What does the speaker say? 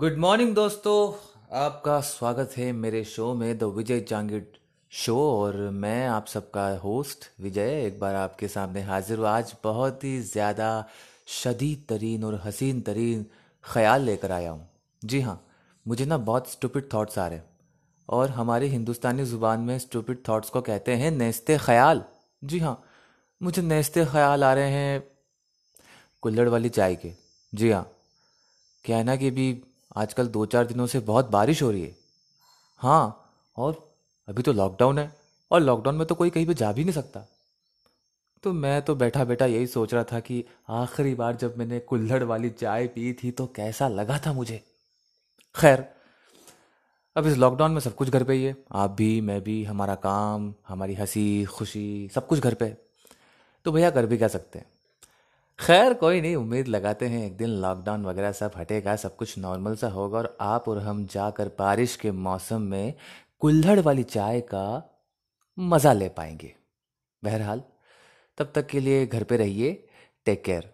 Good morning दोस्तों। आपका स्वागत है मेरे शो में द विजय जांगिड शो और मैं आप सबका होस्ट विजय एक बार आपके सामने हाजिर हूँ। आज बहुत ही ज़्यादा शदीद तरीन और हसीन तरीन ख्याल लेकर आया हूँ। जी हाँ मुझे ना बहुत स्टूपिड थॉट्स आ रहे हैं। और हमारी हिंदुस्तानी ज़ुबान में स्टूपिड थॉट्स को कहते हैं नेस्ते ख्याल। जी हाँ मुझे नेस्ते ख्याल आ रहे हैं कुल्लड़ वाली चाय के। जी हाँ क्या है ना कि अभी आजकल दो चार दिनों से बहुत बारिश हो रही है। हाँ और अभी तो लॉकडाउन है, और लॉकडाउन में तो कोई कहीं पे जा भी नहीं सकता। तो मैं तो बैठा बैठा यही सोच रहा था कि आखिरी बार जब मैंने कुल्हड़ वाली चाय पी थी तो कैसा लगा था मुझे। खैर, अब इस लॉकडाउन में सब कुछ घर पे ही है। आप भी, मैं भी, हमारा काम, हमारी हँसी, खुशी, सब कुछ घर पे तो भैया, कर भी क्या सकते हैं? खैर, कोई नहीं, उम्मीद लगाते हैं एक दिन लॉकडाउन वगैरह सब हटेगा, सब कुछ नॉर्मल सा होगा और आप और हम जाकर बारिश के मौसम में कुल्हड़ वाली चाय का मज़ा ले पाएँगे। बहरहाल, तब तक के लिए घर पे रहिए टेक केयर